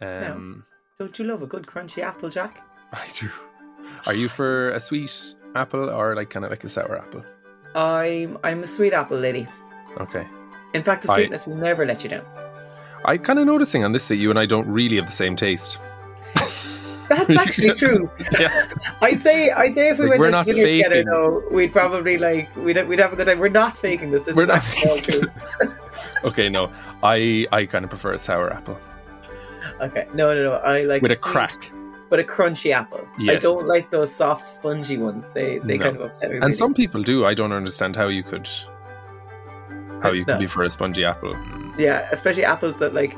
Um, Don't you love a good crunchy apple, Jack? I do. Are you for a sweet apple or like kind of like a sour apple? I'm I'm a sweet apple lady. Okay. In fact, the I- sweetness will never let you down. I'm kind of noticing on this that you and I don't really have the same taste. That's actually true. Yeah. I'd say I'd say if we Like, went out to dinner together, though, we'd probably like we'd we'd have a good time. We're not faking this. this We're not faking. Okay, no. I I kind of prefer a sour apple Okay, no, no, no. I like with a sweet, crack. but a crunchy apple. I don't like those soft, spongy ones. They they No. kind of upset me. And really. some people do. I don't understand how you could how you could be for a spongy apple. Mm. yeah, especially apples that like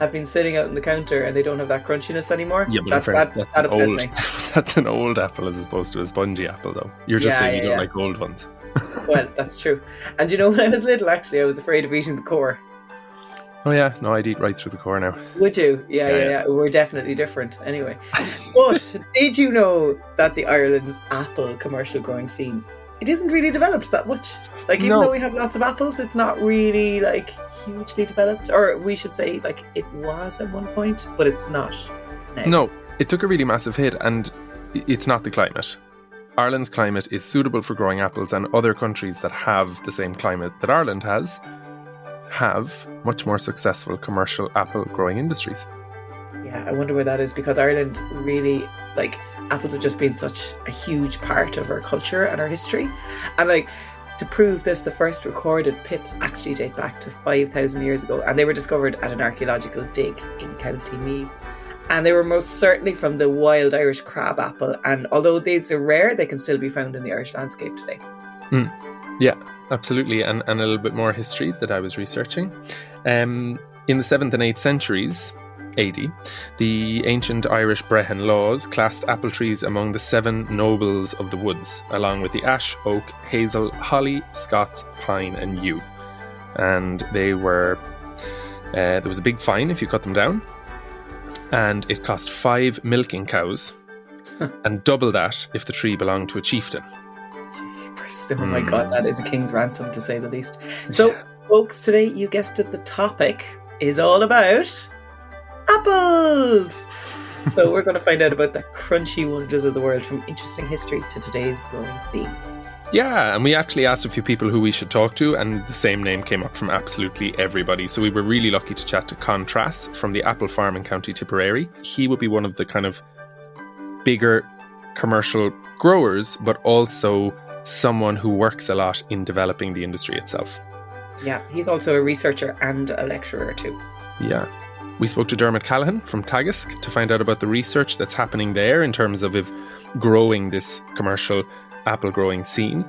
have been sitting out on the counter and they don't have that crunchiness anymore. Yeah, but that, fairness, that, that's, that an upsets old, me. that's an old apple as opposed to a spongy apple, though. You're just Yeah, saying you yeah, don't yeah. like old ones. Well, that's true. And you know, when I was little, actually, I was afraid of eating the core. Oh yeah, no, I'd eat right through the core now. Would you? Yeah, Yeah, yeah, yeah. We're definitely different. Anyway, but did you know that the Ireland's apple commercial growing scene it isn't really developed that much? Like, even No. though we have lots of apples, it's not really like hugely developed. Or we should say, like, it was at one point, but it's not. Now. No, it took a really massive hit, and it's not the climate. Ireland's climate is suitable for growing apples, and other countries that have the same climate that Ireland has have much more successful commercial apple growing industries. Yeah, I wonder where that is because Ireland really like apples have just been such a huge part of our culture and our history. And like to prove this, the first recorded pips actually date back to 5,000 years ago and they were discovered at an archaeological dig in County Meath. And they were most certainly from the wild Irish crab apple. And although these are rare, they can still be found in the Irish landscape today. Hmm. Yeah, absolutely. And, and a little bit more history that I was researching. Um, in the 7th and 8th centuries AD, the ancient Irish Brehon laws classed apple trees among the seven nobles of the woods, along with the ash, oak, hazel, holly, Scots, pine, and yew. And they were. Uh, there was a big fine if you cut them down, and it cost five milking cows, and double that if the tree belonged to a chieftain. Oh my Hmm. god, that is a king's ransom to say the least. So, folks, today you guessed it, the topic is all about apples. so, we're going to find out about the crunchy wonders of the world from interesting history to today's growing scene. Yeah, and we actually asked a few people who we should talk to, and the same name came up from absolutely everybody. So we were really lucky to chat to Con Traas from the apple farm in County Tipperary. He would be one of the kind of bigger commercial growers, but also someone who works a lot in developing the industry itself. Yeah, he's also a researcher and a lecturer too. Yeah. We spoke to Dermot Callaghan from Teagasc to find out about the research that's happening there in terms of growing this commercial apple growing scene.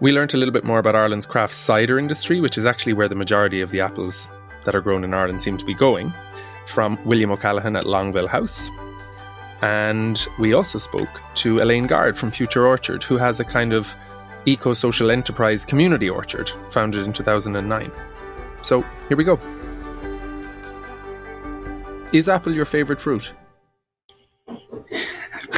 We learnt a little bit more about Ireland's craft cider industry, which is actually where the majority of the apples that are grown in Ireland seem to be going, from William O'Callaghan at Longueville House. And we also spoke to Elaine Garde from Future Orchard, who has a kind of eco social enterprise community orchard founded in 2009. So here we go. Is apple your favourite fruit?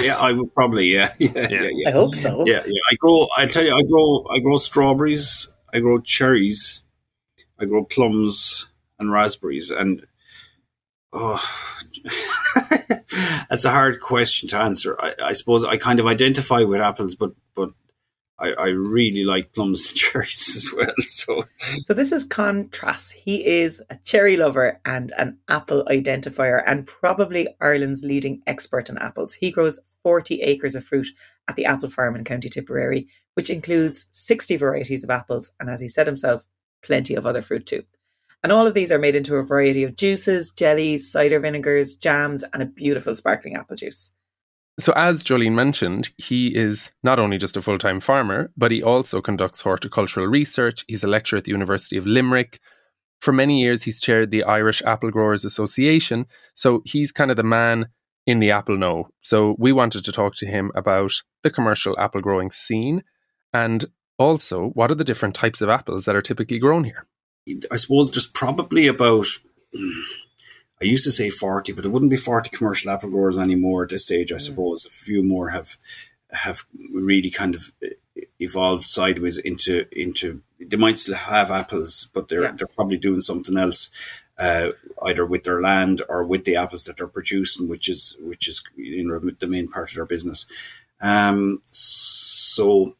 Yeah, I would probably. Yeah, yeah, yeah, Yeah. yeah. I hope so. Yeah, yeah. I grow. I tell you, I grow. I grow strawberries. I grow cherries. I grow plums and raspberries. And oh, that's a hard question to answer. I, I suppose I kind of identify with apples, but but I, I really like plums and cherries as well. So So this is Con Traas. He is a cherry lover and an apple identifier and probably Ireland's leading expert on apples. He grows 40 acres of fruit at the apple farm in County Tipperary, which includes 60 varieties of apples and as he said himself, plenty of other fruit too. And all of these are made into a variety of juices, jellies, cider vinegars, jams and a beautiful sparkling apple juice. So, as Jolene mentioned, he is not only just a full time farmer, but he also conducts horticultural research. He's a lecturer at the University of Limerick. For many years, he's chaired the Irish Apple Growers Association. So, he's kind of the man in the apple know. So, we wanted to talk to him about the commercial apple growing scene and also what are the different types of apples that are typically grown here. I suppose there's probably about. I used to say 40, but it wouldn't be 40 commercial apple growers anymore at this stage, I suppose. A few more have have really kind of evolved sideways into into they might still have apples, but they're Yeah. they're probably doing something else. uh, either with their land or with the apples that they're producing, which is which is you know the main part of their business. Um, so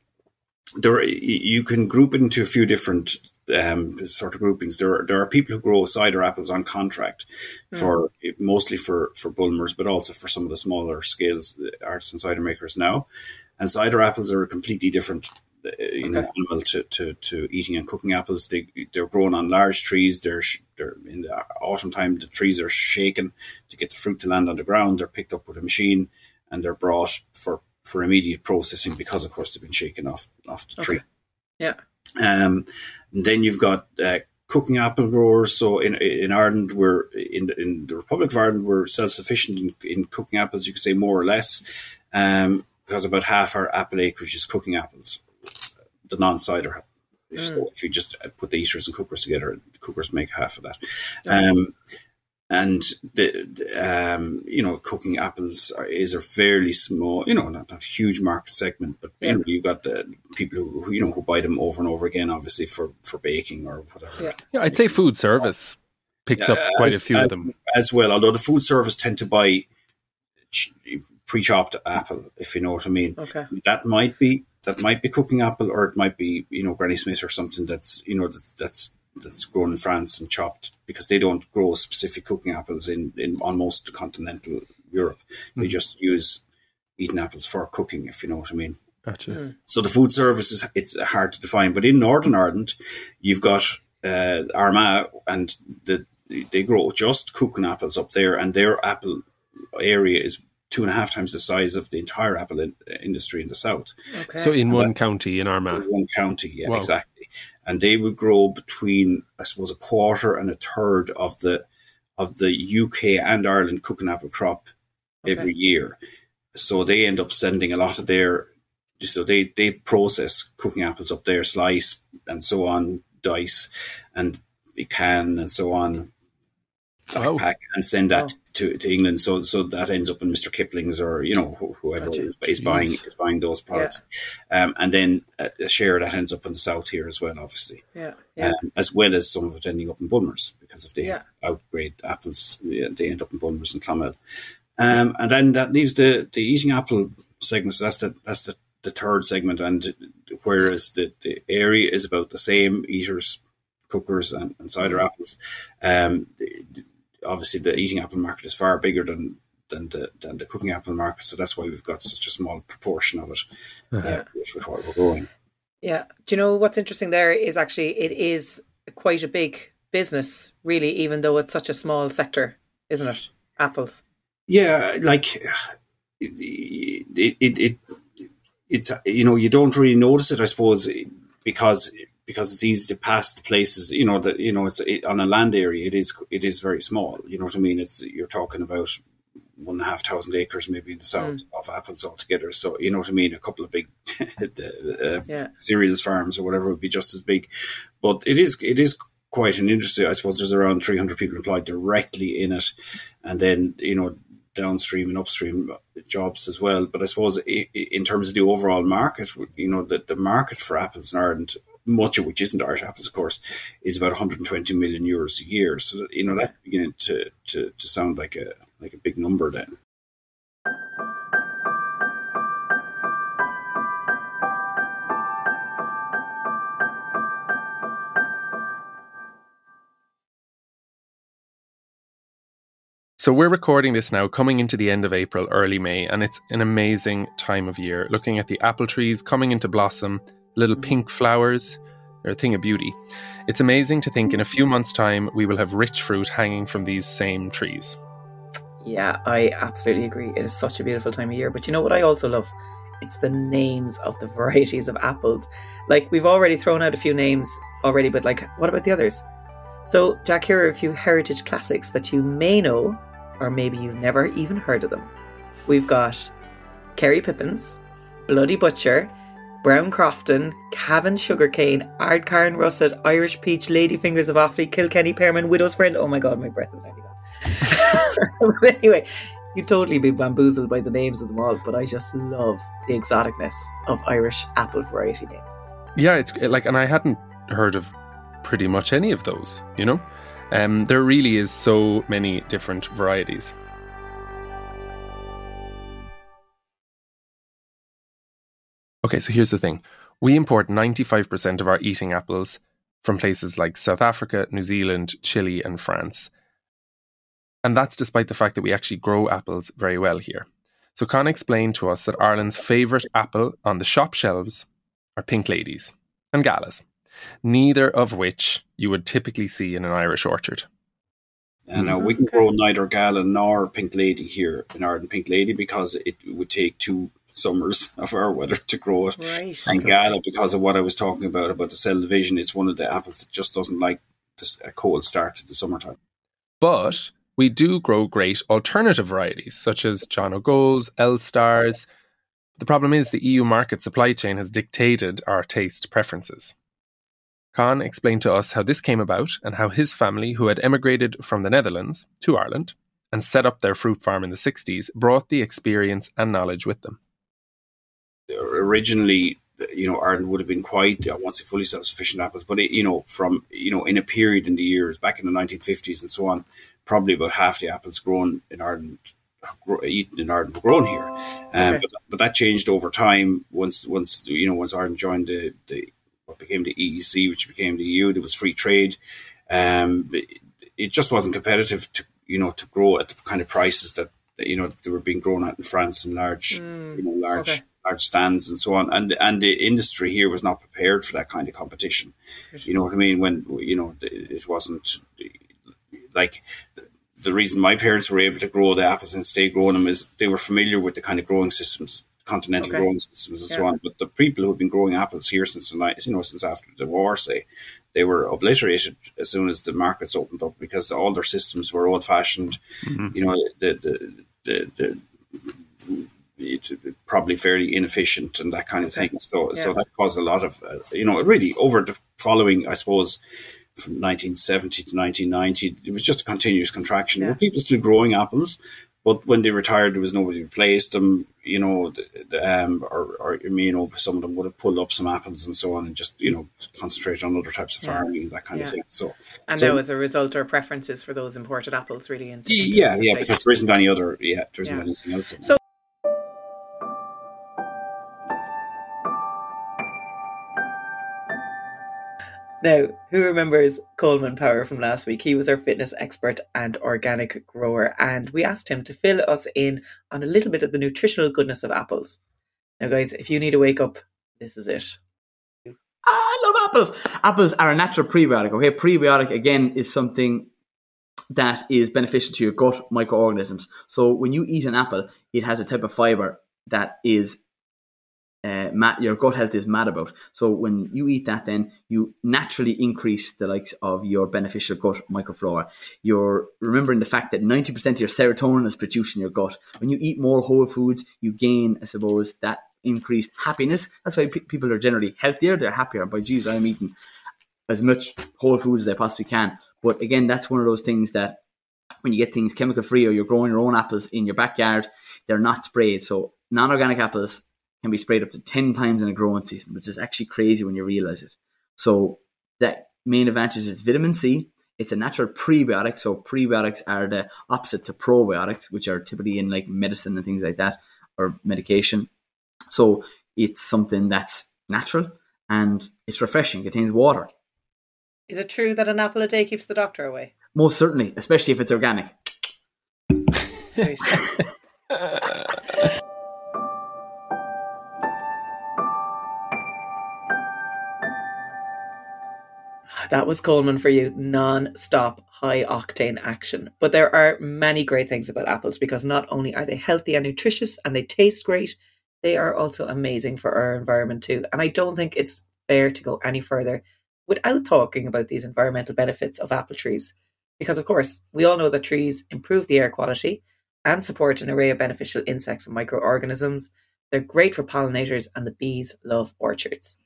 there you can group it into a few different um, sort of groupings. There are, there are people who grow cider apples on contract mm. for mostly for for Bulmers, but also for some of the smaller scales artisan cider makers now. And cider apples are a completely different uh, you know, animal to, to, to eating and cooking apples. They they're grown on large trees. They're they're in the autumn time. The trees are shaken to get the fruit to land on the ground. They're picked up with a machine and they're brought for for immediate processing because, of course, they've been shaken off off the okay. tree. Yeah. Um, then you've got uh, cooking apple growers. So in in Ireland, we're in in the Republic of Ireland, we're self sufficient in, in, cooking apples. You could say more or less, um, because about half our apple acreage is cooking apples, the non cider. Mm. So if you just put the eaters and cookers together, the cookers make half of that. Um, and the, the um, you know cooking apples are, is a fairly small you know not, not a huge market segment but yeah. you know you've got the people who, who, you know who buy them over and over again obviously for for baking or whatever. Yeah, yeah I'd say food service picks up quite as, a few as, of them. as well although the food service tend to buy pre-chopped apple if you know what I mean. Okay. That might be that might be cooking apple or it might be you know Granny Smith or something that's you know that's, that's that's grown in France and chopped because they don't grow specific cooking apples in, in on most continental Europe. Mm. They hmm. just use eaten apples for cooking, if you know what I mean. Gotcha. Mm. So the food service is it's hard to define, but in Northern Ireland, you've got uh, Armagh and the they grow just cooking apples up there, and their apple area is two and a half times the size of the entire apple in, industry in the south. Okay. So in and one county in Armagh, one county, yeah, wow. exactly. And they would grow between, I suppose, a quarter and a third of the of the UK and Ireland cooking apple crop okay. every year. So they end up sending a lot of their, so they they process cooking apples up there, slice and so on, dice, and can and so on backpack oh. and send that oh. to, to England. So so that ends up in Mr. Kipling's or you know whoever is, is, buying is buying those products, yeah. um, and then a, share that ends up in the south here as well, obviously. Yeah, yeah. Um, as well as some of it ending up in Bulmers because if they yeah. outgrade apples, they end up in Bulmers and Clonmel. Um, and then that leaves the the eating apple segment. So that's the that's the, the third segment, and whereas the, the area is about the same eaters cookers and, and cider mm-hmm. apples. Um, obviously the eating apple market is far bigger than than the than the cooking apple market, so that's why we've got such a small proportion of it uh-huh. uh, with what we're growing. Yeah, do you know what's interesting? There is actually it is quite a big business, really, even though it's such a small sector, isn't it? Apples. Yeah, like it, it, it, it it's you know you don't really notice it, I suppose, because because it's easy to pass the places. You know that you know it's it, on a land area. It is it is very small. You know what I mean? It's you're talking about one and a half thousand acres maybe in the south mm. of apples altogether. So you know what I mean. A couple of big uh, yeah. cereals farms or whatever would be just as big. But it is it is quite an industry. I suppose there's around 300 people employed directly in it, and then you know downstream and upstream jobs as well. But I suppose in terms of the overall market, you know, the, the market for apples in Ireland much of which isn't Irish apples, of course, is about 120 million euros a year. So you know that's beginning to, to, to sound like a like a big number then. So we're recording this now coming into the end of April, early May, and it's an amazing time of year. Looking at the apple trees coming into blossom, little mm-hmm. pink flowers. They're a thing of beauty. It's amazing to think in a few months' time we will have rich fruit hanging from these same trees. Yeah, I absolutely agree. It is such a beautiful time of year. But you know what I also love? It's the names of the varieties of apples. Like we've already thrown out a few names already, but like what about the others? So, Jack, here are a few heritage classics that you may know, or maybe you've never even heard of them. We've got Kerry Pippins, Bloody Butcher, Brown Crofton, Cavan Sugarcane, Ardcarn Russet, Irish Peach, Lady Fingers of Offaly, Kilkenny Pearmain, Widow's Friend. Oh my god, my breath is nearly gone. anyway, you'd totally be bamboozled by the names of them all, but I just love the exoticness of Irish apple variety names. Yeah, it's like, and I hadn't heard of pretty much any of those, you know? Um, there really is so many different varieties. Okay, so here's the thing. We import 95% of our eating apples from places like South Africa, New Zealand, Chile, and France. And that's despite the fact that we actually grow apples very well here. So Con explained to us that Ireland's favourite apple on the shop shelves are pink ladies and galas, neither of which you would typically see in an Irish orchard. And uh, we can grow neither gala nor pink lady here in Ireland. Pink lady because it would take two summers of our weather to grow it. Right. And gala because of what I was talking about about the cell division. It's one of the apples that just doesn't like a cold start to the summertime. But we do grow great alternative varieties such as Jonagolds, L Stars. The problem is the EU market supply chain has dictated our taste preferences. Con explained to us how this came about and how his family, who had emigrated from the Netherlands to Ireland and set up their fruit farm in the 60s, brought the experience and knowledge with them. Originally, you know, Ireland would have been quite, I won't say fully self sufficient apples, but, it, you know, from, you know, in a period in the years back in the 1950s and so on, probably about half the apples grown in Ireland eaten in Ireland were grown here. Um, Okay. but, but that changed over time once once you know once Ireland joined the, the what became the EEC, which became the EU. There was free trade. Um, it, it just wasn't competitive to you know to grow at the kind of prices that, that you know that they were being grown at in France in large you know large okay. Large stands and so on. And and the industry here was not prepared for that kind of competition. You know what I mean? When you know it wasn't like the, the reason my parents were able to grow the apples and stay growing them is they were familiar with the kind of growing systems, continental Okay. growing systems and so on. But the people who have been growing apples here since the night, you know, since after the war, say, they were obliterated as soon as the markets opened up because all their systems were old fashioned. Mm-hmm. You know, the the the, the, it, probably fairly inefficient and that kind of thing. So, so that caused a lot of, uh, you know, really over the following, I suppose, from 1970 to 1990, it was just a continuous contraction. Yeah. There were people still growing apples, but when they retired, there was nobody to replace them, you know, the, the, um, or, or, you know, some of them would have pulled up some apples and so on and just, you know, concentrate on other types of Yeah. farming and that kind of thing. So, And So- now, as a result, our preferences for those imported apples really into, into yeah, yeah, because there isn't any other, yeah, there isn't Yeah. anything else. So- Now, who remembers Coleman Power from last week? He was our fitness expert and organic grower, and we asked him to fill us in on a little bit of the nutritional goodness of apples. Now, guys, if you need a wake up, this is it. I love apples. Apples are a natural prebiotic. Okay, prebiotic again is something that is beneficial to your gut microorganisms. So when you eat an apple, it has a type of fiber that is uh, your gut health is mad about. So when you eat that, then you naturally increase the likes of your beneficial gut microflora. You're remembering the fact that ninety percent of your serotonin is produced in your gut. When you eat more whole foods, you gain, I suppose, that increased happiness. That's why pe- people are generally healthier. They're happier. By geez, I'm eating as much whole foods as I possibly can. But again, that's one of those things that when you get things chemical free or you're growing your own apples in your backyard, they're not sprayed. So non organic apples can be sprayed up to 10 times in a growing season, which is actually crazy when you realize it. So that main advantage is vitamin C. It's a natural prebiotic. So prebiotics are the opposite to probiotics, which are typically in like medicine and things like that or medication. So it's something that's natural and it's refreshing. It contains water. Is it true that an apple a day keeps the doctor away? Most certainly, especially if it's organic. That was Coleman for you, non stop high octane action. But there are many great things about apples because not only are they healthy and nutritious and they taste great, they are also amazing for our environment too. And I don't think it's fair to go any further without talking about these environmental benefits of apple trees. Because, of course, we all know that trees improve the air quality and support an array of beneficial insects and microorganisms. They're great for pollinators, and the bees love orchards.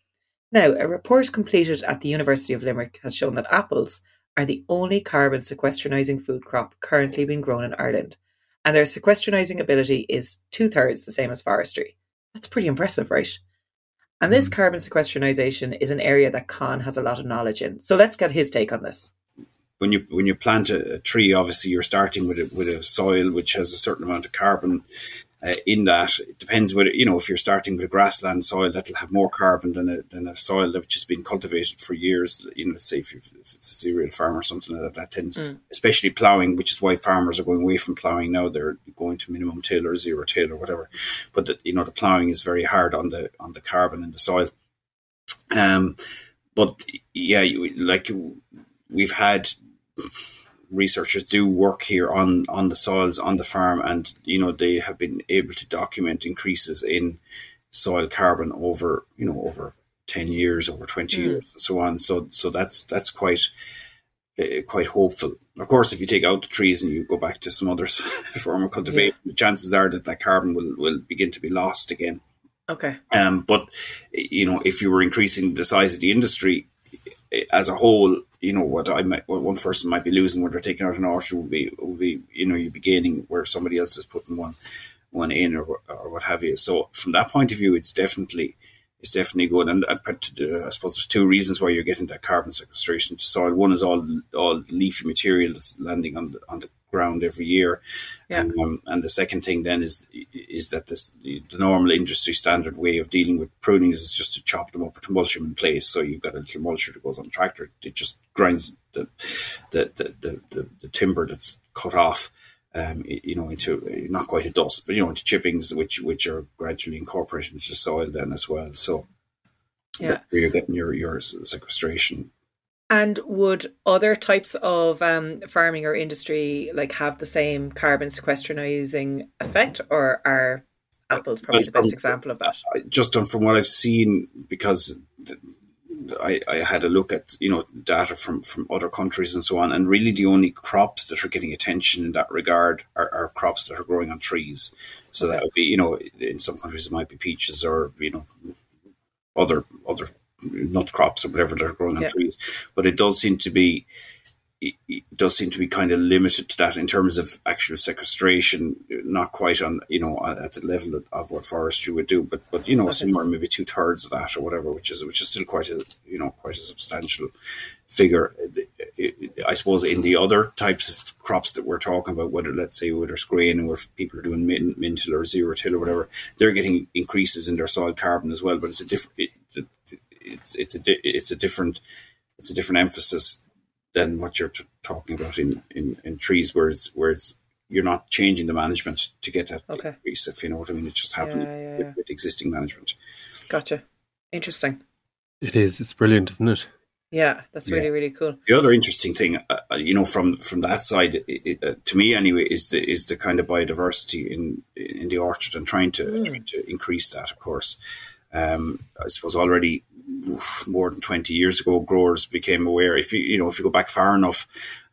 Now, a report completed at the University of Limerick has shown that apples are the only carbon sequestronizing food crop currently being grown in Ireland, and their sequestronizing ability is two thirds the same as forestry. That's pretty impressive, right? And this mm-hmm. carbon sequestronization is an area that Con has a lot of knowledge in. So let's get his take on this. when you when you plant a, a, tree, obviously you're starting with a, with a soil which has a certain amount of carbon uh, in that. It depends whether you know if you're starting with a grassland soil that'll have more carbon than a than a soil which has been cultivated for years. You know, let's say if, if it's a cereal farm or something like that, that tends, mm. especially ploughing, which is why farmers are going away from ploughing now. They're going to minimum till or zero till or whatever. But the, you know the ploughing is very hard on the on the carbon in the soil. Um, but yeah, like we've had researchers do work here on on the soils on the farm, and you know they have been able to document increases in soil carbon over you know over ten years, over twenty mm. years, and so on. So so that's that's quite uh, quite hopeful. Of course, if you take out the trees and you go back to some other form of cultivation, yeah. the chances are that that carbon will will begin to be lost again. Okay. Um, but you know, if you were increasing the size of the industry eh, as a whole, you know what I might, what one person might be losing when they're taking out an orchard will be will be you know you'd be gaining where somebody else is putting one one in or or what have you. So from that point of view, it's definitely it's definitely good. And I, uh, I suppose there's two reasons why you're getting that carbon sequestration to soil. One is all all leafy material that's landing on the on the ground every year. Yeah. Um, and the second thing then is is that this the normal industry standard way of dealing with prunings is just to chop them up to mulch them in place. So you've got a little mulcher that goes on the tractor. It just grinds the the the, the, the, the timber that's cut off. Um, you know, into not quite a dust, but you know, into chippings, which which are gradually incorporated into the soil then as well. So, yeah, you're getting your your sequestration and would other types of um, farming or industry like have the same carbon sequestrizing effect, or are apples probably the best example of that? Just from what I've seen, because I, I had a look at you know data from from other countries and so on, and really the only crops that are getting attention in that regard are, are crops that are growing on trees. So okay. that would be you know in some countries it might be peaches or you know other other nut crops or whatever that are growing on yeah. trees. But it does seem to be it does seem to be kind of limited to that in terms of actual sequestration, not quite on you know at the level of, of what forestry would do, but but you know okay. somewhere maybe two thirds of that or whatever, which is which is still quite a you know quite a substantial figure. I suppose in the other types of crops that we're talking about, whether let's say whether it's grain or if people are doing min, min till or zero till or whatever, they're getting increases in their soil carbon as well. But it's a different. It, it's it's a it's a different it's a different emphasis than what you're t- talking about in, in, in trees, where it's where it's you're not changing the management to get that okay. increase. If you know what I mean, it's just happening yeah, yeah, yeah. With, with, existing management. Gotcha. Interesting. It is. It's brilliant, isn't it? Yeah, that's really really cool. The other interesting thing, uh, uh you know, from from that side, it, it, uh, to me anyway, is the is the kind of biodiversity in in the orchard and trying to mm. trying to increase that. Of course, um, I suppose already more than 20 years ago, growers became aware. If you, you know, if you go back far enough,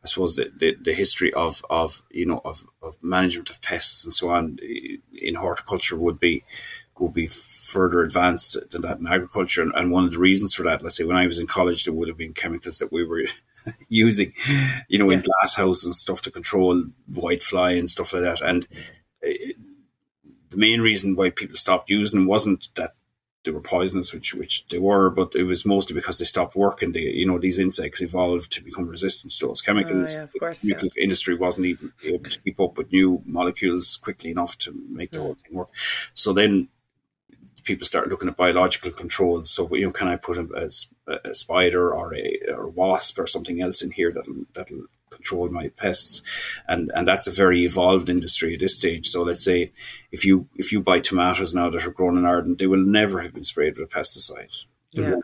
I suppose the, the, the history of, of, you know, of, of management of pests and so on eh, in horticulture would be, would be further advanced than that in agriculture. And, and one of the reasons for that, let's say when I was in college, there would have been chemicals that we were using, you know, yeah. in glass houses and stuff to control white fly and stuff like that. And it, the main reason why people stopped using them wasn't that they were poisonous, which which they were, but it was mostly because they stopped working. They, you know, these insects evolved to become resistant to those chemicals. Oh, yeah, of course, the yeah. industry wasn't even able to keep up with new molecules quickly enough to make the mm. whole thing work. So then people start looking at biological controls. So you know, can I put a, a, a spider or a, or a wasp or something else in here that'll that'll control my pests, and and that's a very evolved industry at this stage. So let's say if you if you buy tomatoes now that are grown in Ireland, they will never have been sprayed with a pesticide. Yeah.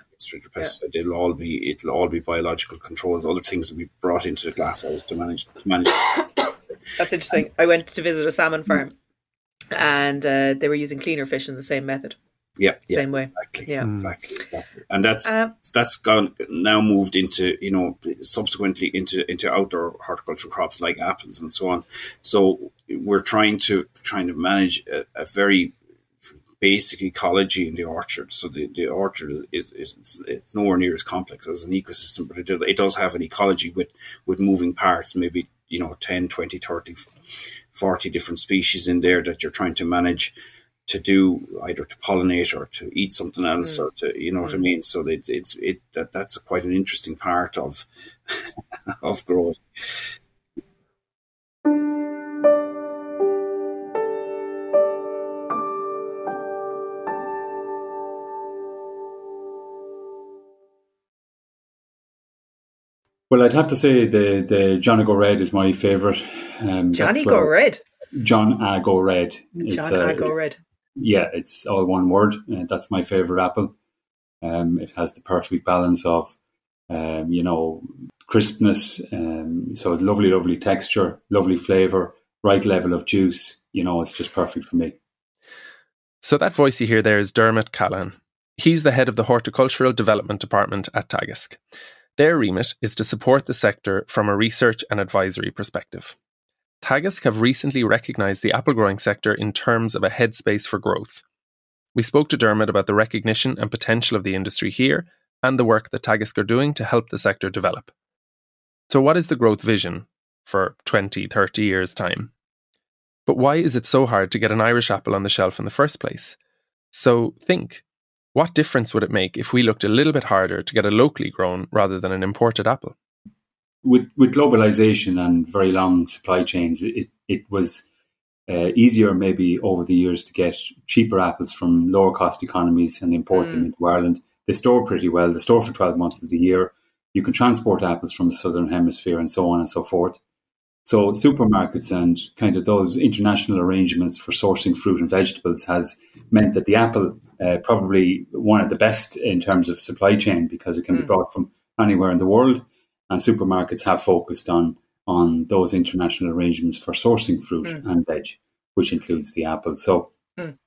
Pesticide. Yeah. It'll all be it'll all be biological controls. Other things will be brought into the glasshouse to manage to manage. That's interesting. I went to visit a salmon farm, and uh, they were using cleaner fish in the same method. Yeah, same yeah, way. Exactly. Yeah, exactly, exactly. And that's um, that's gone now moved into you know subsequently into into outdoor horticultural crops like apples and so on. So we're trying to trying to manage a, a very basic ecology in the orchard. So the, the orchard is, is it's, it's, nowhere near as complex as an ecosystem, but it, it does have an ecology with, with moving parts, maybe, you know, 10, 20, 30, 40 different species in there that you're trying to manage to do either to pollinate or to eat something else mm. or to you know mm. what I mean. So it, it's it that that's a quite an interesting part of of growing. Well, I'd have to say the the Jonagored is my favourite. Um, Johnny Go Red. John A Go Red. John A Go Red. Yeah, it's all one word. Uh, that's my favourite apple. Um, it has the perfect balance of, um, you know, crispness. Um, so it's lovely, lovely texture, lovely flavour, right level of juice. You know, it's just perfect for me. So that voice you hear there is Dermot Callaghan. He's the head of the Horticultural Development Department at Teagasc. Their remit is to support the sector from a research and advisory perspective. Teagasc have recently recognised the apple growing sector in terms of a headspace for growth. We spoke to Dermot about the recognition and potential of the industry here and the work that Teagasc are doing to help the sector develop. So, what is the growth vision for 20, 30 years' time? But why is it so hard to get an Irish apple on the shelf in the first place? So, think what difference would it make if we looked a little bit harder to get a locally grown rather than an imported apple? With with globalization and very long supply chains, it it was uh, easier maybe over the years to get cheaper apples from lower cost economies and import mm. them into Ireland. They store pretty well. They store for twelve months of the year. You can transport apples from the southern hemisphere and so on and so forth. So supermarkets and kind of those international arrangements for sourcing fruit and vegetables has meant that the apple uh, probably one of the best in terms of supply chain because it can mm. be brought from anywhere in the world, and supermarkets have focused on on those international arrangements for sourcing fruit mm. and veg, which includes the apple. So mm.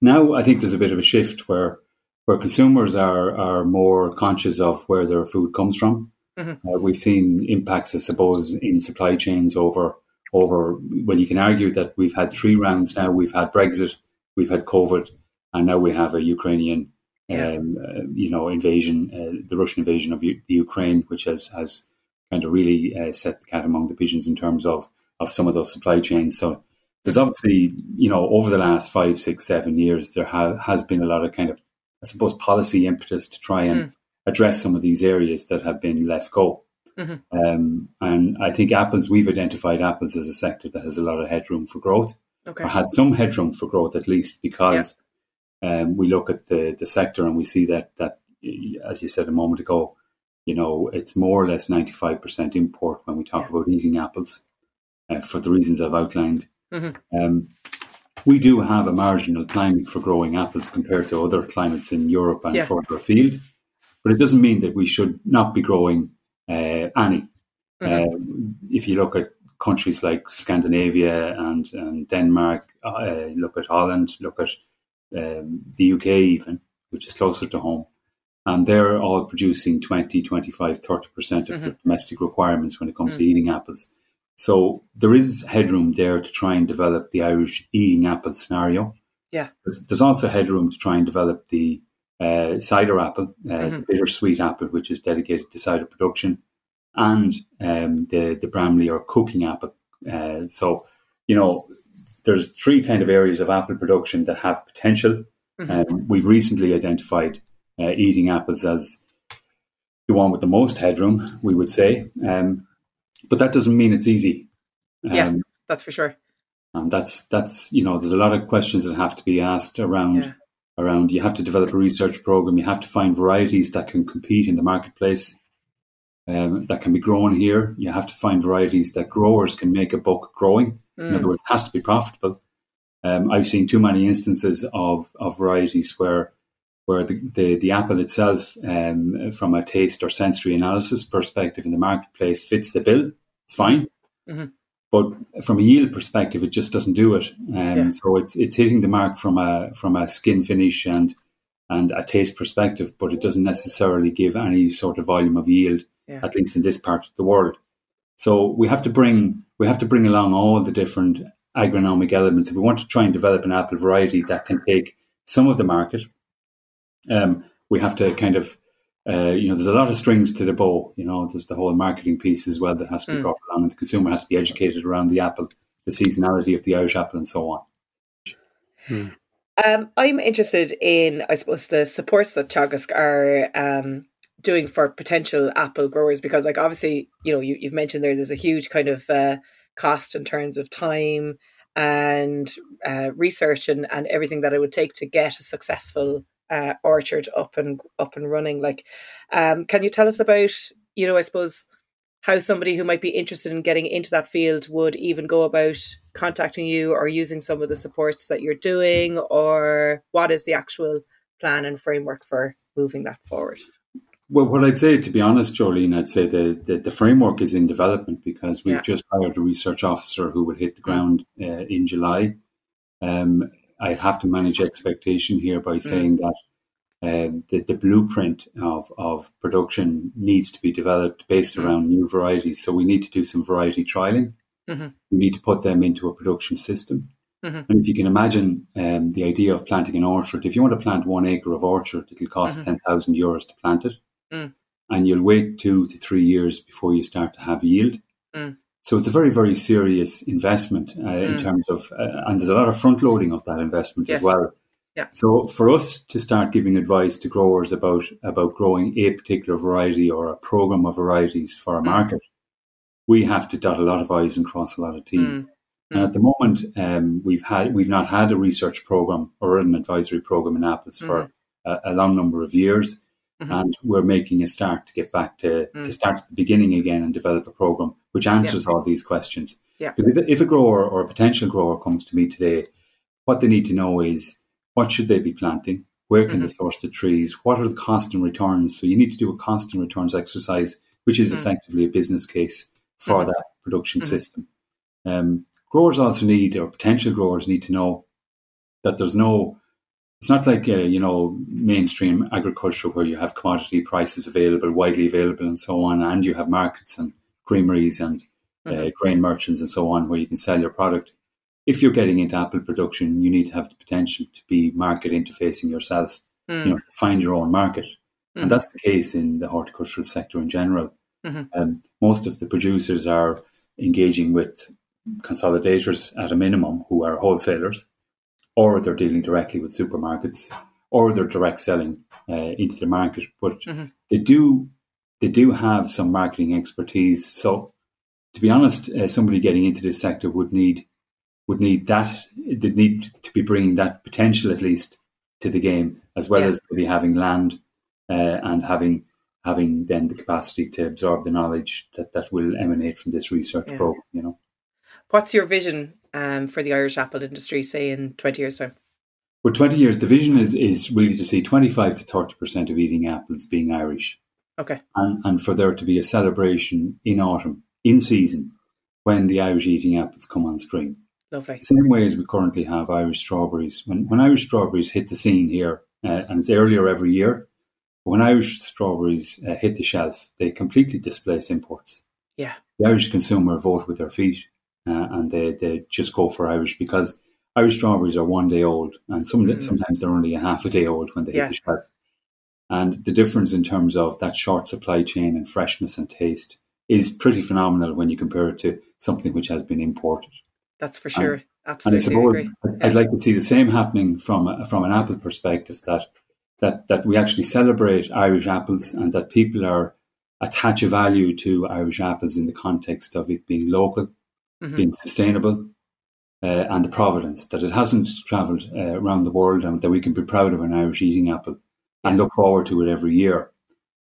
now I think there's a bit of a shift where where consumers are are more conscious of where their food comes from Mm-hmm. Uh, we've seen impacts, I suppose, in supply chains over over. Well, you can argue that we've had three rounds now. We've had Brexit, we've had COVID, and now we have a Ukrainian, yeah. um, uh, you know, invasion, uh, the Russian invasion of U- the Ukraine, which has has kind of really uh, set the cat among the pigeons in terms of of some of those supply chains. So there's obviously, you know, over the last five, six, seven years, there ha- has been a lot of kind of, I suppose, policy impetus to try and mm address some of these areas that have been left go. Mm-hmm. Um, and I think apples, we've identified apples as a sector that has a lot of headroom for growth, okay. or has some headroom for growth at least, because yeah. Um, we look at the, the sector and we see that, that, as you said a moment ago, you know, it's more or less 95% import when we talk yeah. about eating apples uh, for the reasons I've outlined. Mm-hmm. Um, we do have a marginal climate for growing apples compared to other climates in Europe and yeah. further afield. But it doesn't mean that we should not be growing uh, any. Mm-hmm. Uh, if you look at countries like Scandinavia and, and Denmark, uh, look at Holland, look at um, the UK even, which is closer to home. And they're all producing 20, 25, 30% of mm-hmm. their domestic requirements when it comes mm-hmm. to mm. eating apples. So there is headroom there to try and develop the Irish eating apple scenario. Yeah. There's, there's also headroom to try and develop the uh, cider apple, uh, mm-hmm. the bittersweet apple, which is dedicated to cider production, and um, the the Bramley or cooking apple. Uh, so, you know, there's three kind of areas of apple production that have potential. Mm-hmm. Um, we've recently identified uh, eating apples as the one with the most headroom, we would say. Um, but that doesn't mean it's easy. Um, yeah, that's for sure. And that's that's you know, there's a lot of questions that have to be asked around. Yeah around you have to develop a research program, you have to find varieties that can compete in the marketplace, um, that can be grown here. You have to find varieties that growers can make a buck growing. Mm. In other mm. words, it has to be profitable. Um, I've seen too many instances of, of varieties where where the, the, the apple itself, um, from a taste or sensory analysis perspective in the marketplace, fits the bill. It's fine. Mm-hmm. But from a yield perspective, it just doesn't do it. Um, yeah. So it's it's hitting the mark from a from a skin finish and and a taste perspective, but it doesn't necessarily give any sort of volume of yield, yeah. at least in this part of the world. So we have to bring we have to bring along all the different agronomic elements if we want to try and develop an apple variety that can take some of the market. Um, we have to kind of uh, you know, there's a lot of strings to the bow. You know, there's the whole marketing piece as well that has to be mm. brought along, and the consumer has to be educated around the apple, the seasonality of the Irish apple, and so on. Mm. Um, I'm interested in, I suppose, the supports that Teagasc are um, doing for potential apple growers because, like, obviously, you know, you, you've mentioned there, there's a huge kind of uh, cost in terms of time and uh, research and, and everything that it would take to get a successful uh, orchard up and up and running. Like, um, can you tell us about, you know, I suppose how somebody who might be interested in getting into that field would even go about contacting you or using some of the supports that you're doing, or what is the actual plan and framework for moving that forward? Well, what I'd say, to be honest, Jolene, I'd say the, the, the framework is in development because we've yeah. just hired a research officer who will hit the ground uh, in July. Um, I have to manage expectation here by mm. saying mm. that uh, the, the blueprint of, of production needs to be developed based mm. around new varieties. So we need to do some variety trialing. Mm-hmm. We need to put them into a production system. Mm-hmm. And if you can imagine um, the idea of planting an orchard, if you want to plant one acre of orchard, it'll cost mm-hmm. 10,000 euros to plant it. Mm. And you'll wait two to three years before you start to have yield. Mm. So it's a very, very serious investment uh, in mm. terms of, uh, and there's a lot of front loading of that investment yes. as well. Yeah. So for us to start giving advice to growers about about growing a particular variety or a program of varieties for a mm. market, we have to dot a lot of I's and cross a lot of T's. Mm. And at the moment, um, we've had we've not had a research program or an advisory program in apples for mm. a, a, long number of years, mm-hmm. and we're making a start to get back to mm. to start at the beginning again and develop a program which answers yeah. all these questions. Yeah. Because if, if a grower or a potential grower comes to me today, what they need to know is what should they be planting? Where can mm-hmm. they source the trees? What are the cost and returns? So you need to do a cost and returns exercise, which is mm-hmm. effectively a business case for mm-hmm. that production mm-hmm. system. Um, growers also need, or potential growers need to know that there's no. It's not like uh, you know mainstream agriculture where you have commodity prices available, widely available, and so on, and you have markets and creameries and uh, mm-hmm. grain merchants and so on where you can sell your product if you're getting into apple production, you need to have the potential to be market interfacing yourself, mm. you know, to find your own market. Mm. And that's the case in the horticultural sector in general. Mm-hmm. Um, most of the producers are engaging with consolidators at a minimum who are wholesalers, or they're dealing directly with supermarkets, or they're direct selling uh, into the market. But mm-hmm. they do they do have some marketing expertise. So, to be honest, uh, somebody getting into this sector would need would need that they need to be bringing that potential at least to the game as well yeah. as maybe having land uh, and having having then the capacity to absorb the knowledge that that will emanate from this research yeah. program you know what's your vision um, for the irish apple industry say in 20 years time well 20 years the vision is is really to see 25 to 30 percent of eating apples being irish okay and, and for there to be a celebration in autumn in season when the irish eating apples come on stream Lovely. Same way as we currently have Irish strawberries. When when Irish strawberries hit the scene here, uh, and it's earlier every year, when Irish strawberries uh, hit the shelf, they completely displace imports. Yeah. The Irish consumer vote with their feet, uh, and they, they just go for Irish because Irish strawberries are one day old, and some mm. sometimes they're only a half a day old when they yeah. hit the shelf. And the difference in terms of that short supply chain and freshness and taste is pretty phenomenal when you compare it to something which has been imported. That's for sure. Absolutely and I agree. I'd like to see the same happening from a, from an apple perspective that that that we actually celebrate Irish apples and that people are attach a value to Irish apples in the context of it being local, mm-hmm. being sustainable, uh, and the providence that it hasn't travelled uh, around the world and that we can be proud of an Irish eating apple and look forward to it every year.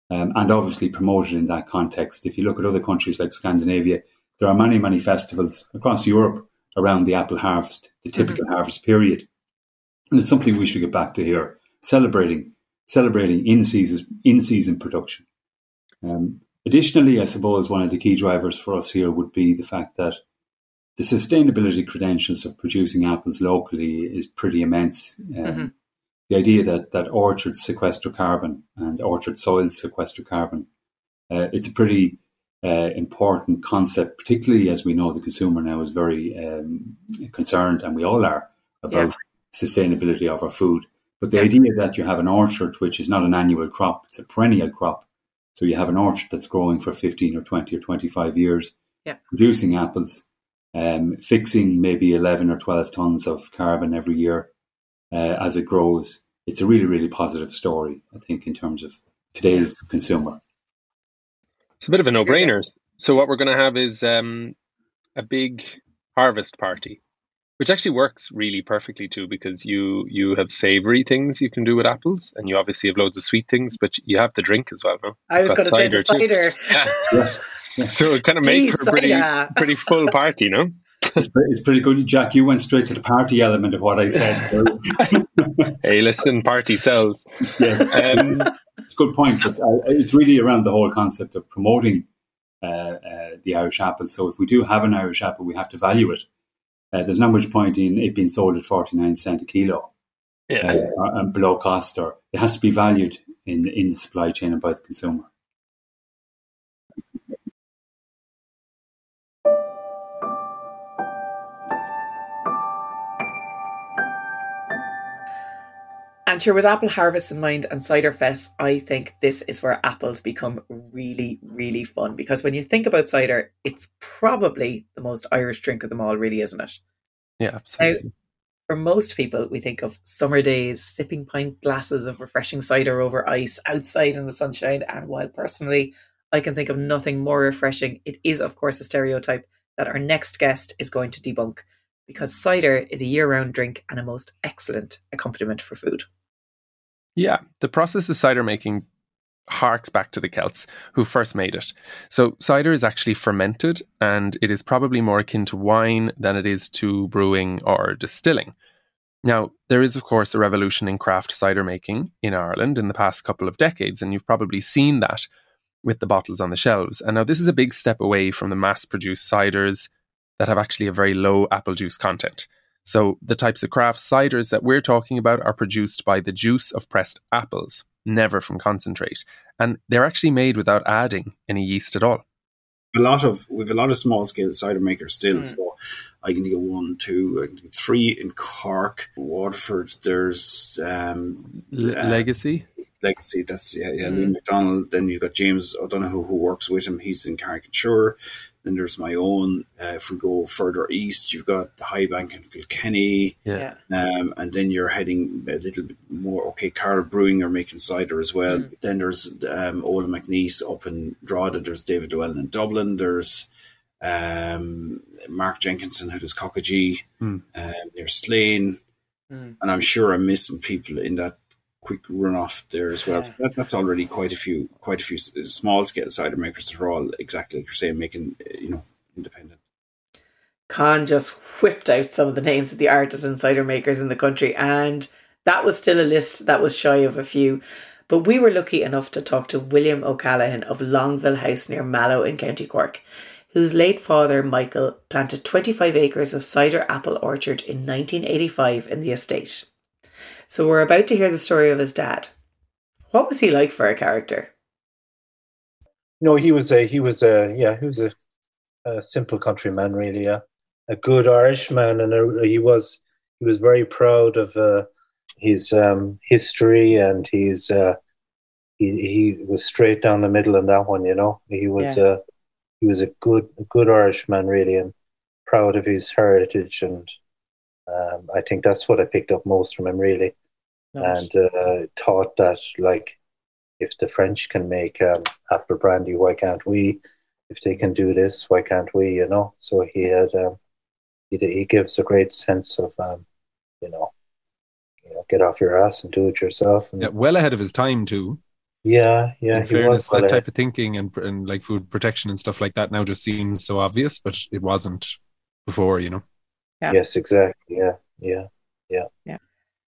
Um, and obviously promote it in that context. If you look at other countries like Scandinavia, there are many, many festivals across Europe around the apple harvest, the mm-hmm. typical mm-hmm. harvest period. And it's something we should get back to here, celebrating celebrating in season in season production. Um, additionally, I suppose one of the key drivers for us here would be the fact that the sustainability credentials of producing apples locally is pretty immense. Um, mm-hmm. The idea that that orchards sequester carbon and orchard soils sequester carbon, uh, it's a pretty uh, important concept, particularly as we know the consumer now is very um, concerned, and we all are about yeah. sustainability of our food. But the idea that you have an orchard which is not an annual crop, it's a perennial crop. So you have an orchard that's growing for 15 or 20 or 25 years, yeah. producing apples, um, fixing maybe 11 or 12 tons of carbon every year. uh, as it grows. It's a really, really positive story, I think, in terms of today's consumer. It's a bit of a no-brainer. So what we're going to have is um, a big harvest party, which actually works really perfectly too, because you you have savoury things you can do with apples, and you obviously have loads of sweet things, but you have the drink as well. No? I was going to say the cider. Yeah. So it kind of makes for a pretty pretty full party, no? It's, it's, pretty good, Jack. You went straight to the party element of what I said. hey, listen, party sells. Yeah, um, it's a good point, but uh, it's really around the whole concept of promoting uh, uh, the Irish apple. So if we do have an Irish apple, we have to value it. Uh, there's not much point in it being sold at 49 cent a kilo yeah. Uh, and below cost, or it has to be valued in, in the supply chain and by the consumer. And sure, with apple harvest in mind and cider fest, I think this is where apples become really, really fun. Because when you think about cider, it's probably the most Irish drink of them all, really, isn't it? Yeah, absolutely. Now, for most people, we think of summer days, sipping pint glasses of refreshing cider over ice outside in the sunshine. And while personally, I can think of nothing more refreshing, it is, of course, a stereotype that our next guest is going to debunk because cider is a year round drink and a most excellent accompaniment for food. Yeah, the process of cider making harks back to the Celts who first made it. So, cider is actually fermented and it is probably more akin to wine than it is to brewing or distilling. Now, there is, of course, a revolution in craft cider making in Ireland in the past couple of decades, and you've probably seen that with the bottles on the shelves. And now, this is a big step away from the mass produced ciders that have actually a very low apple juice content. So, the types of craft ciders that we're talking about are produced by the juice of pressed apples, never from concentrate. And they're actually made without adding any yeast at all. A lot of we've a lot of small scale cider makers still. Mm. So I can think of one, two, three in Cork, Waterford. There's um, L- uh, Legacy. Legacy. That's yeah, yeah. Mm. Lee McDonald. Then you've got James O'Donoghue who who works with him. He's in Carrick-on-Suir. Then there's my own. Uh, if we go further east, you've got the High Bank and Kilkenny. Yeah. Um, and then you're heading a little bit more. Okay, Carroll Brewing are making cider as well. Mm. Then there's um, Ola McNeese up in Drogheda. There's David Llewellyn in Dublin. There's um, Mark Jenkinson who does Cockagee. Mm. Um, there's Slane. Mm. And I'm sure I'm missing people in that quick runoff there as well. Yeah. So that, that's already quite a few, quite a few small scale cider makers that are all exactly like you're saying, making eh, you know independent. Con just whipped out some of the names of the artisan cider makers in the country, and that was still a list that was shy of a few. But we were lucky enough to talk to William O'Callaghan of Longueville House near Mallow in County Cork, whose late father, Michael, planted 25 acres of cider apple orchard in 1985 in the estate. So we're about to hear the story of his dad. What was he like for a character? No, he was a he was a yeah he was a, a simple countryman really yeah. a good Irishman and a, he was he was very proud of uh, his um, history and his uh, he he was straight down the middle in that one you know he was yeah. uh, he was a good a good Irishman really and proud of his heritage and um, I think that's what I picked up most from him, really, nice. and uh, thought that like if the French can make um, apple brandy, why can't we? If they can do this, why can't we? You know. So he had um, he he gives a great sense of um, you know, you know, get off your ass and do it yourself. And, yeah, well ahead of his time too. Yeah, yeah. In fairness, that type of thinking and and like food protection and stuff like that now just seems so obvious, but it wasn't before, you know. Yeah. Yes, exactly. Yeah, yeah, yeah. Yeah.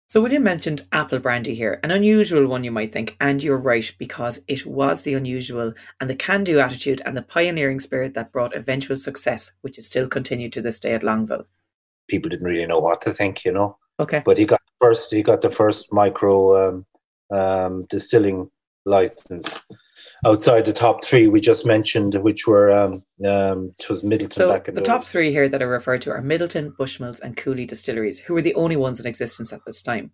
So William mentioned apple brandy here, an unusual one you might think, and you're right because it was the unusual and the can-do attitude and the pioneering spirit that brought eventual success, which is still continued to this day at Longueville. People didn't really know what to think, you know. Okay. But he got first. He got the first micro um, um, distilling license outside the top three we just mentioned, which were um, um, it was Midleton. So back in the top three here that are referred to are Midleton, Bushmills, and Cooley distilleries, who were the only ones in existence at this time.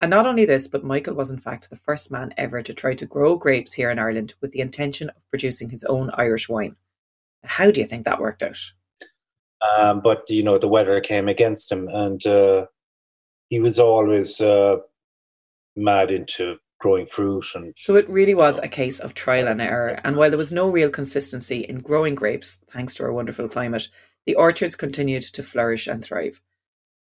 And not only this, but Michael was in fact the first man ever to try to grow grapes here in Ireland with the intention of producing his own Irish wine. How do you think that worked out? Um, but you know the weather came against him, and uh, he was always uh, mad into growing fruit and So it really was um, a case of trial and error. And while there was no real consistency in growing grapes, thanks to our wonderful climate, the orchards continued to flourish and thrive.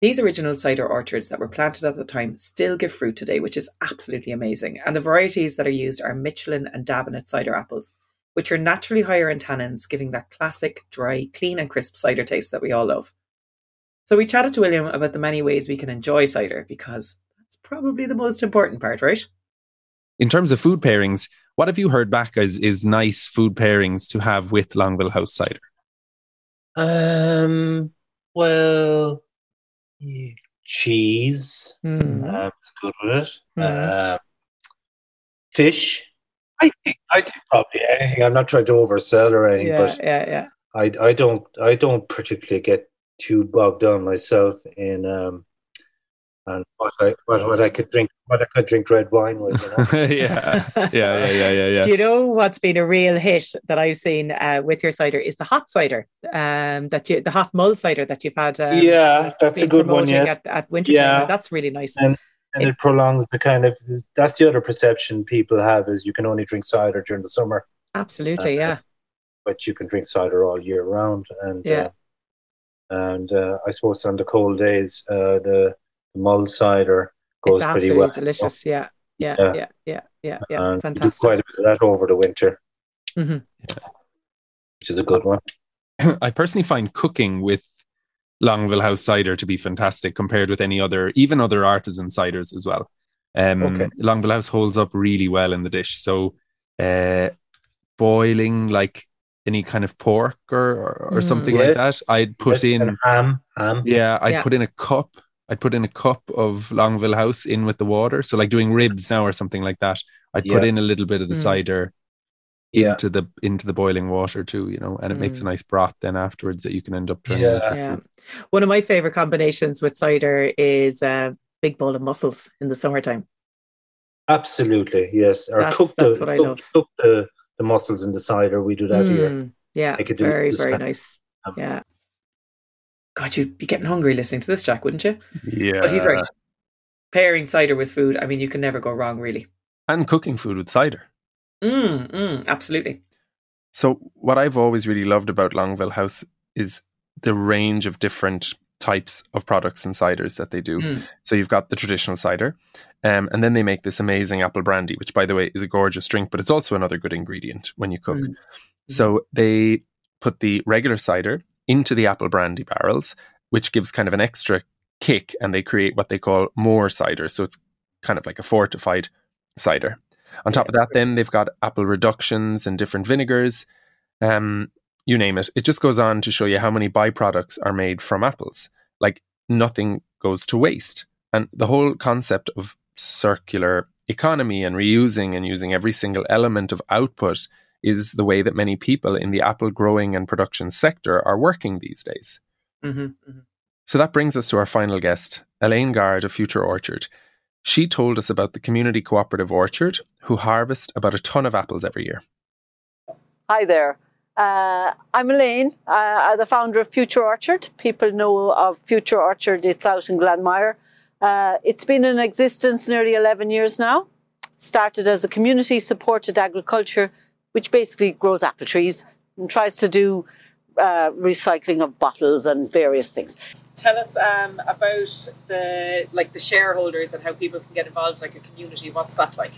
These original cider orchards that were planted at the time still give fruit today, which is absolutely amazing. And the varieties that are used are Michelin and Dabinett cider apples, which are naturally higher in tannins, giving that classic, dry, clean, and crisp cider taste that we all love. So we chatted to William about the many ways we can enjoy cider because that's probably the most important part, right? In terms of food pairings, what have you heard back as is nice food pairings to have with Longueville House cider? um well yeah, cheese Mm. um, is good with it. Um fish I think I think probably anything I'm not trying to oversell or anything Yeah, but yeah, yeah. I I don't I don't particularly get too bogged down myself in um and what I what, what I could drink what I could drink red wine with. You know? yeah, yeah, yeah, yeah, yeah, yeah. Do you know what's been a real hit that I've seen uh, with your cider is the hot cider, um, that you the hot mull cider that you've had. Um, yeah, that's a good one. Yes, at, at winter Yeah. time. That's really nice. and and it prolongs the kind of that's the other perception people have is you can only drink cider during the summer, Absolutely, uh, yeah. but you can drink cider all year round. And Yeah. uh, and uh, I suppose on the cold days, uh, the, the mull cider goes It's pretty absolutely well. delicious. Yeah, yeah, Yeah. yeah, yeah, yeah, yeah. and we do Fantastic. quite a bit of that over the winter, Mhm. which is a good one. I personally find cooking with Longueville House cider to be fantastic compared with any other, even other artisan ciders as well. Um, Okay. Longueville House holds up really well in the dish. So, uh, boiling like any kind of pork or or, or Mm. something like that, I'd put Yes, in ham, ham. yeah, I'd Yeah. put in a cup. I'd put in a cup of Longueville House in with the water. So like doing ribs now or something like that. I'd put Yeah. in a little bit of the Mm. cider Yeah. into the into the boiling water too, you know, and it makes a Mm. nice broth then afterwards that you can end up turning Yeah. into Yeah. One of my favorite combinations with cider is a big bowl of mussels in the summertime. Absolutely, yes. Or That's- cook that's the what I cook, love. cook the the mussels in the cider. We do that here. Mm, yeah, Make it very, very kind nice. Um, Yeah. God, you'd be getting hungry listening to this, Jack, wouldn't you? Yeah. But he's right. Pairing cider with food, I mean, you can never go wrong, really. And cooking food with cider. Mm, mm, absolutely. So what I've always really loved about Longueville House is the range of different types of products and ciders that they do. Mm. So you've got the traditional cider, um, and then they make this amazing apple brandy, which, by the way, is a gorgeous drink, but it's also another good ingredient when you cook. Mm. So they put the regular cider into the apple brandy barrels, which gives kind of an extra kick, and they create what they call Mór cider. So it's kind of like a fortified cider. On top of that, then they've got apple reductions and different vinegars. Um, you name it. It just goes on to show you how many byproducts are made from apples. Like nothing goes to waste. And the whole concept of circular economy and reusing and using every single element of output is the way that many people in the apple growing and production sector are working these days. hmm hmm So that brings us to our final guest, Elaine Garde of Future Orchard. She told us about the community cooperative orchard who harvest about a ton of apples every year. Hi there. Uh, I'm Elaine, uh, I'm the founder of Future Orchard. People know of Future Orchard, it's out in Glanmire. Uh, it's been in existence nearly 11 years now. Started as a community supported agriculture, which basically grows apple trees and tries to do uh, recycling of bottles and various things. Tell us um, about the like the shareholders and how people can get involved, like a community. What's that like?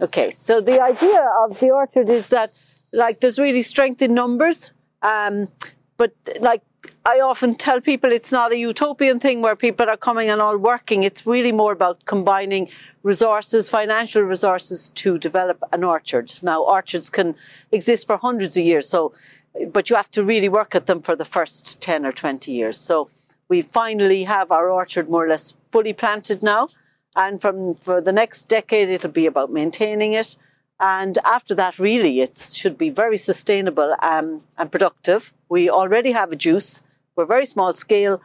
Okay, so the idea of the orchard is that, like, there's really strength in numbers. Um, but, like, I often tell people it's not a utopian thing where people are coming and all working. It's really more about combining resources, financial resources to develop an orchard. Now, orchards can exist for hundreds of years, so, but you have to really work at them for the first 10 or 20 years. So, we finally have our orchard more or less fully planted now. And from for the next decade, it'll be about maintaining it. And after that, really, it should be very sustainable um, and productive. We already have a juice. We're very small scale,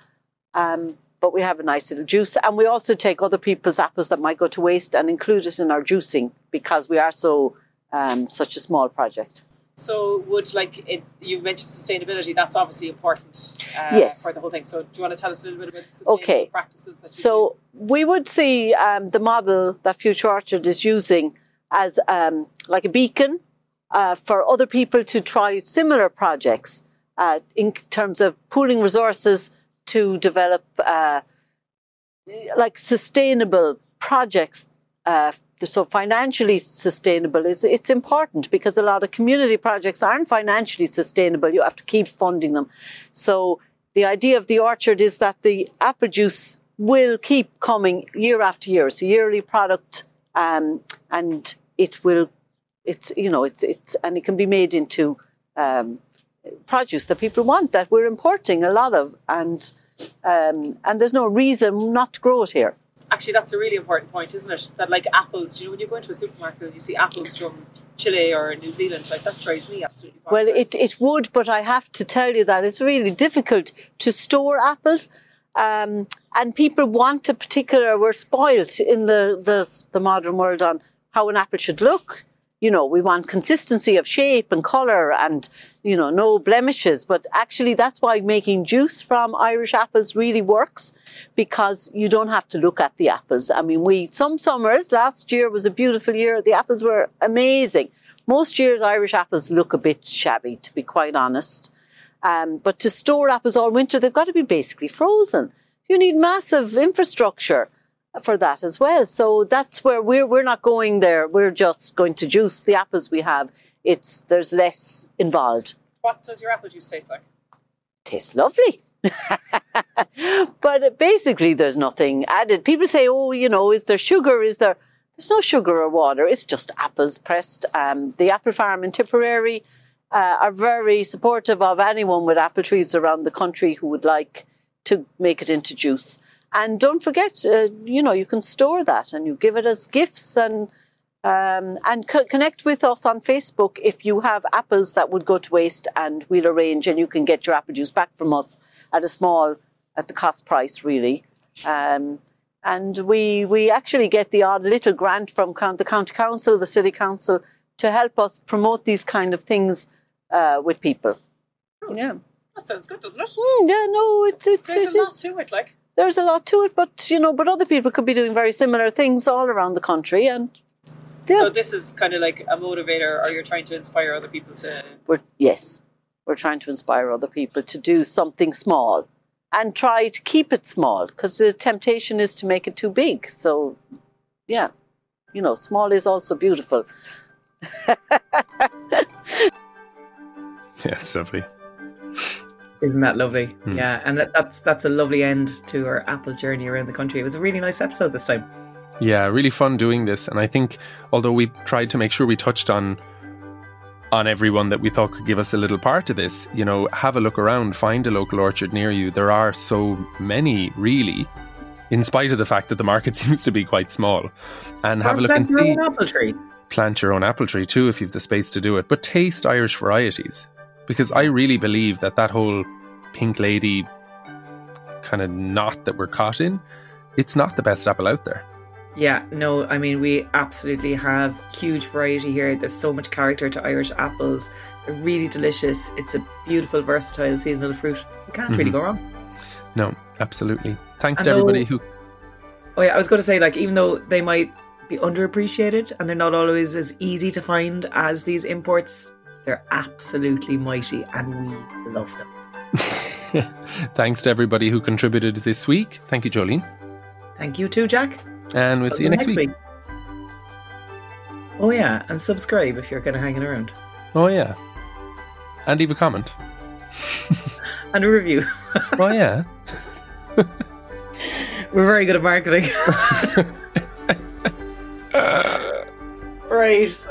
um, but we have a nice little juice. And we also take other people's apples that might go to waste and include it in our juicing because we are so um, such a small project. So, would like it, you mentioned sustainability? That's obviously important. uh, Yes. for the whole thing. So, do you want to tell us a little bit about the sustainable Okay. practices that you So we would see um, the model that Future Orchard is using as um, like a beacon uh, for other people to try similar projects uh, in terms of pooling resources to develop uh, like sustainable projects. Uh, so financially sustainable is it's important because a lot of community projects aren't financially sustainable. You have to keep funding them. So the idea of the orchard is that the apple juice will keep coming year after year. It's a yearly product, um, and it will, it's you know, it's it's and it can be made into um, produce that people want that we're importing a lot of, and um, and there's no reason not to grow it here. Actually, that's a really important point, isn't it? That like apples, do you know when you go into a supermarket and you see apples from Chile or New Zealand, like that drives me absolutely. Well, it, it would, but I have to tell you that it's really difficult to store apples. Um, and people want a particular, we're spoiled in the, the, the modern world on how an apple should look. You know, we want consistency of shape and colour and, you know, no blemishes. But actually, that's why making juice from Irish apples really works because you don't have to look at the apples. I mean, we, some summers, last year was a beautiful year. The apples were amazing. Most years, Irish apples look a bit shabby, to be quite honest. Um, but to store apples all winter, they've got to be basically frozen. You need massive infrastructure for that as well. So that's where we're we're not going there. We're just going to juice the apples we have. It's there's less involved. what does your apple juice taste like? Tastes lovely. but basically, there's nothing added. People say, "Oh, you know, is there sugar? Is there?" There's no sugar or water. It's just apples pressed. Um, the apple farm in Tipperary uh, are very supportive of anyone with apple trees around the country who would like to make it into juice. And don't forget, uh, you know, you can store that and you give it as gifts and um, and co- connect with us on Facebook if you have apples that would go to waste, and we'll arrange and you can get your apple juice back from us at a small, at the cost price, really. Um, and we we actually get the odd little grant from the county council, the city council, to help us promote these kind of things uh, with people. Oh yeah, That sounds good, doesn't it? Mm, yeah, no, it's it's There's it a lot to it, like. There's a lot to it, but you know, but other people could be doing very similar things all around the country, and yeah, So this is kind of like a motivator, or you're trying to inspire other people to. we're yes, we're trying to inspire other people to do something small and try to keep it small because the temptation is to make it too big. So, yeah, you know, small is also beautiful. Yeah, it's lovely. Isn't that lovely? Hmm. Yeah, and that, that's that's a lovely end to our apple journey around the country. It was a really nice episode this time. Yeah, really fun doing this. And I think although we tried to make sure we touched on on everyone that we thought could give us a little part of this, you know, have a look around, find a local orchard near you. There are so many, really, in spite of the fact that the market seems to be quite small. And have a look and Plant your see. own apple tree. Plant your own apple tree too if you've the space to do it. But taste Irish varieties. Because I really believe that that whole pink lady kind of knot that we're caught in, it's not the best apple out there. Yeah, no, I mean we absolutely have huge variety here. There's so much character to Irish apples. They're really delicious. It's a beautiful, versatile seasonal fruit. You can't really Mhm. go wrong. No, absolutely. Thanks And to everybody though- who Oh yeah, I was going to say like even though they might be underappreciated and they're not always as easy to find as these imports, they're absolutely mighty and we love them. Thanks to everybody who contributed this week. Thank you, Jolene. Thank you too, Jack. And we'll see you next, week. Oh yeah, and subscribe if you're kind of hanging around. Oh, yeah. And leave a comment. And a review. Oh, yeah. We're very good at marketing. right.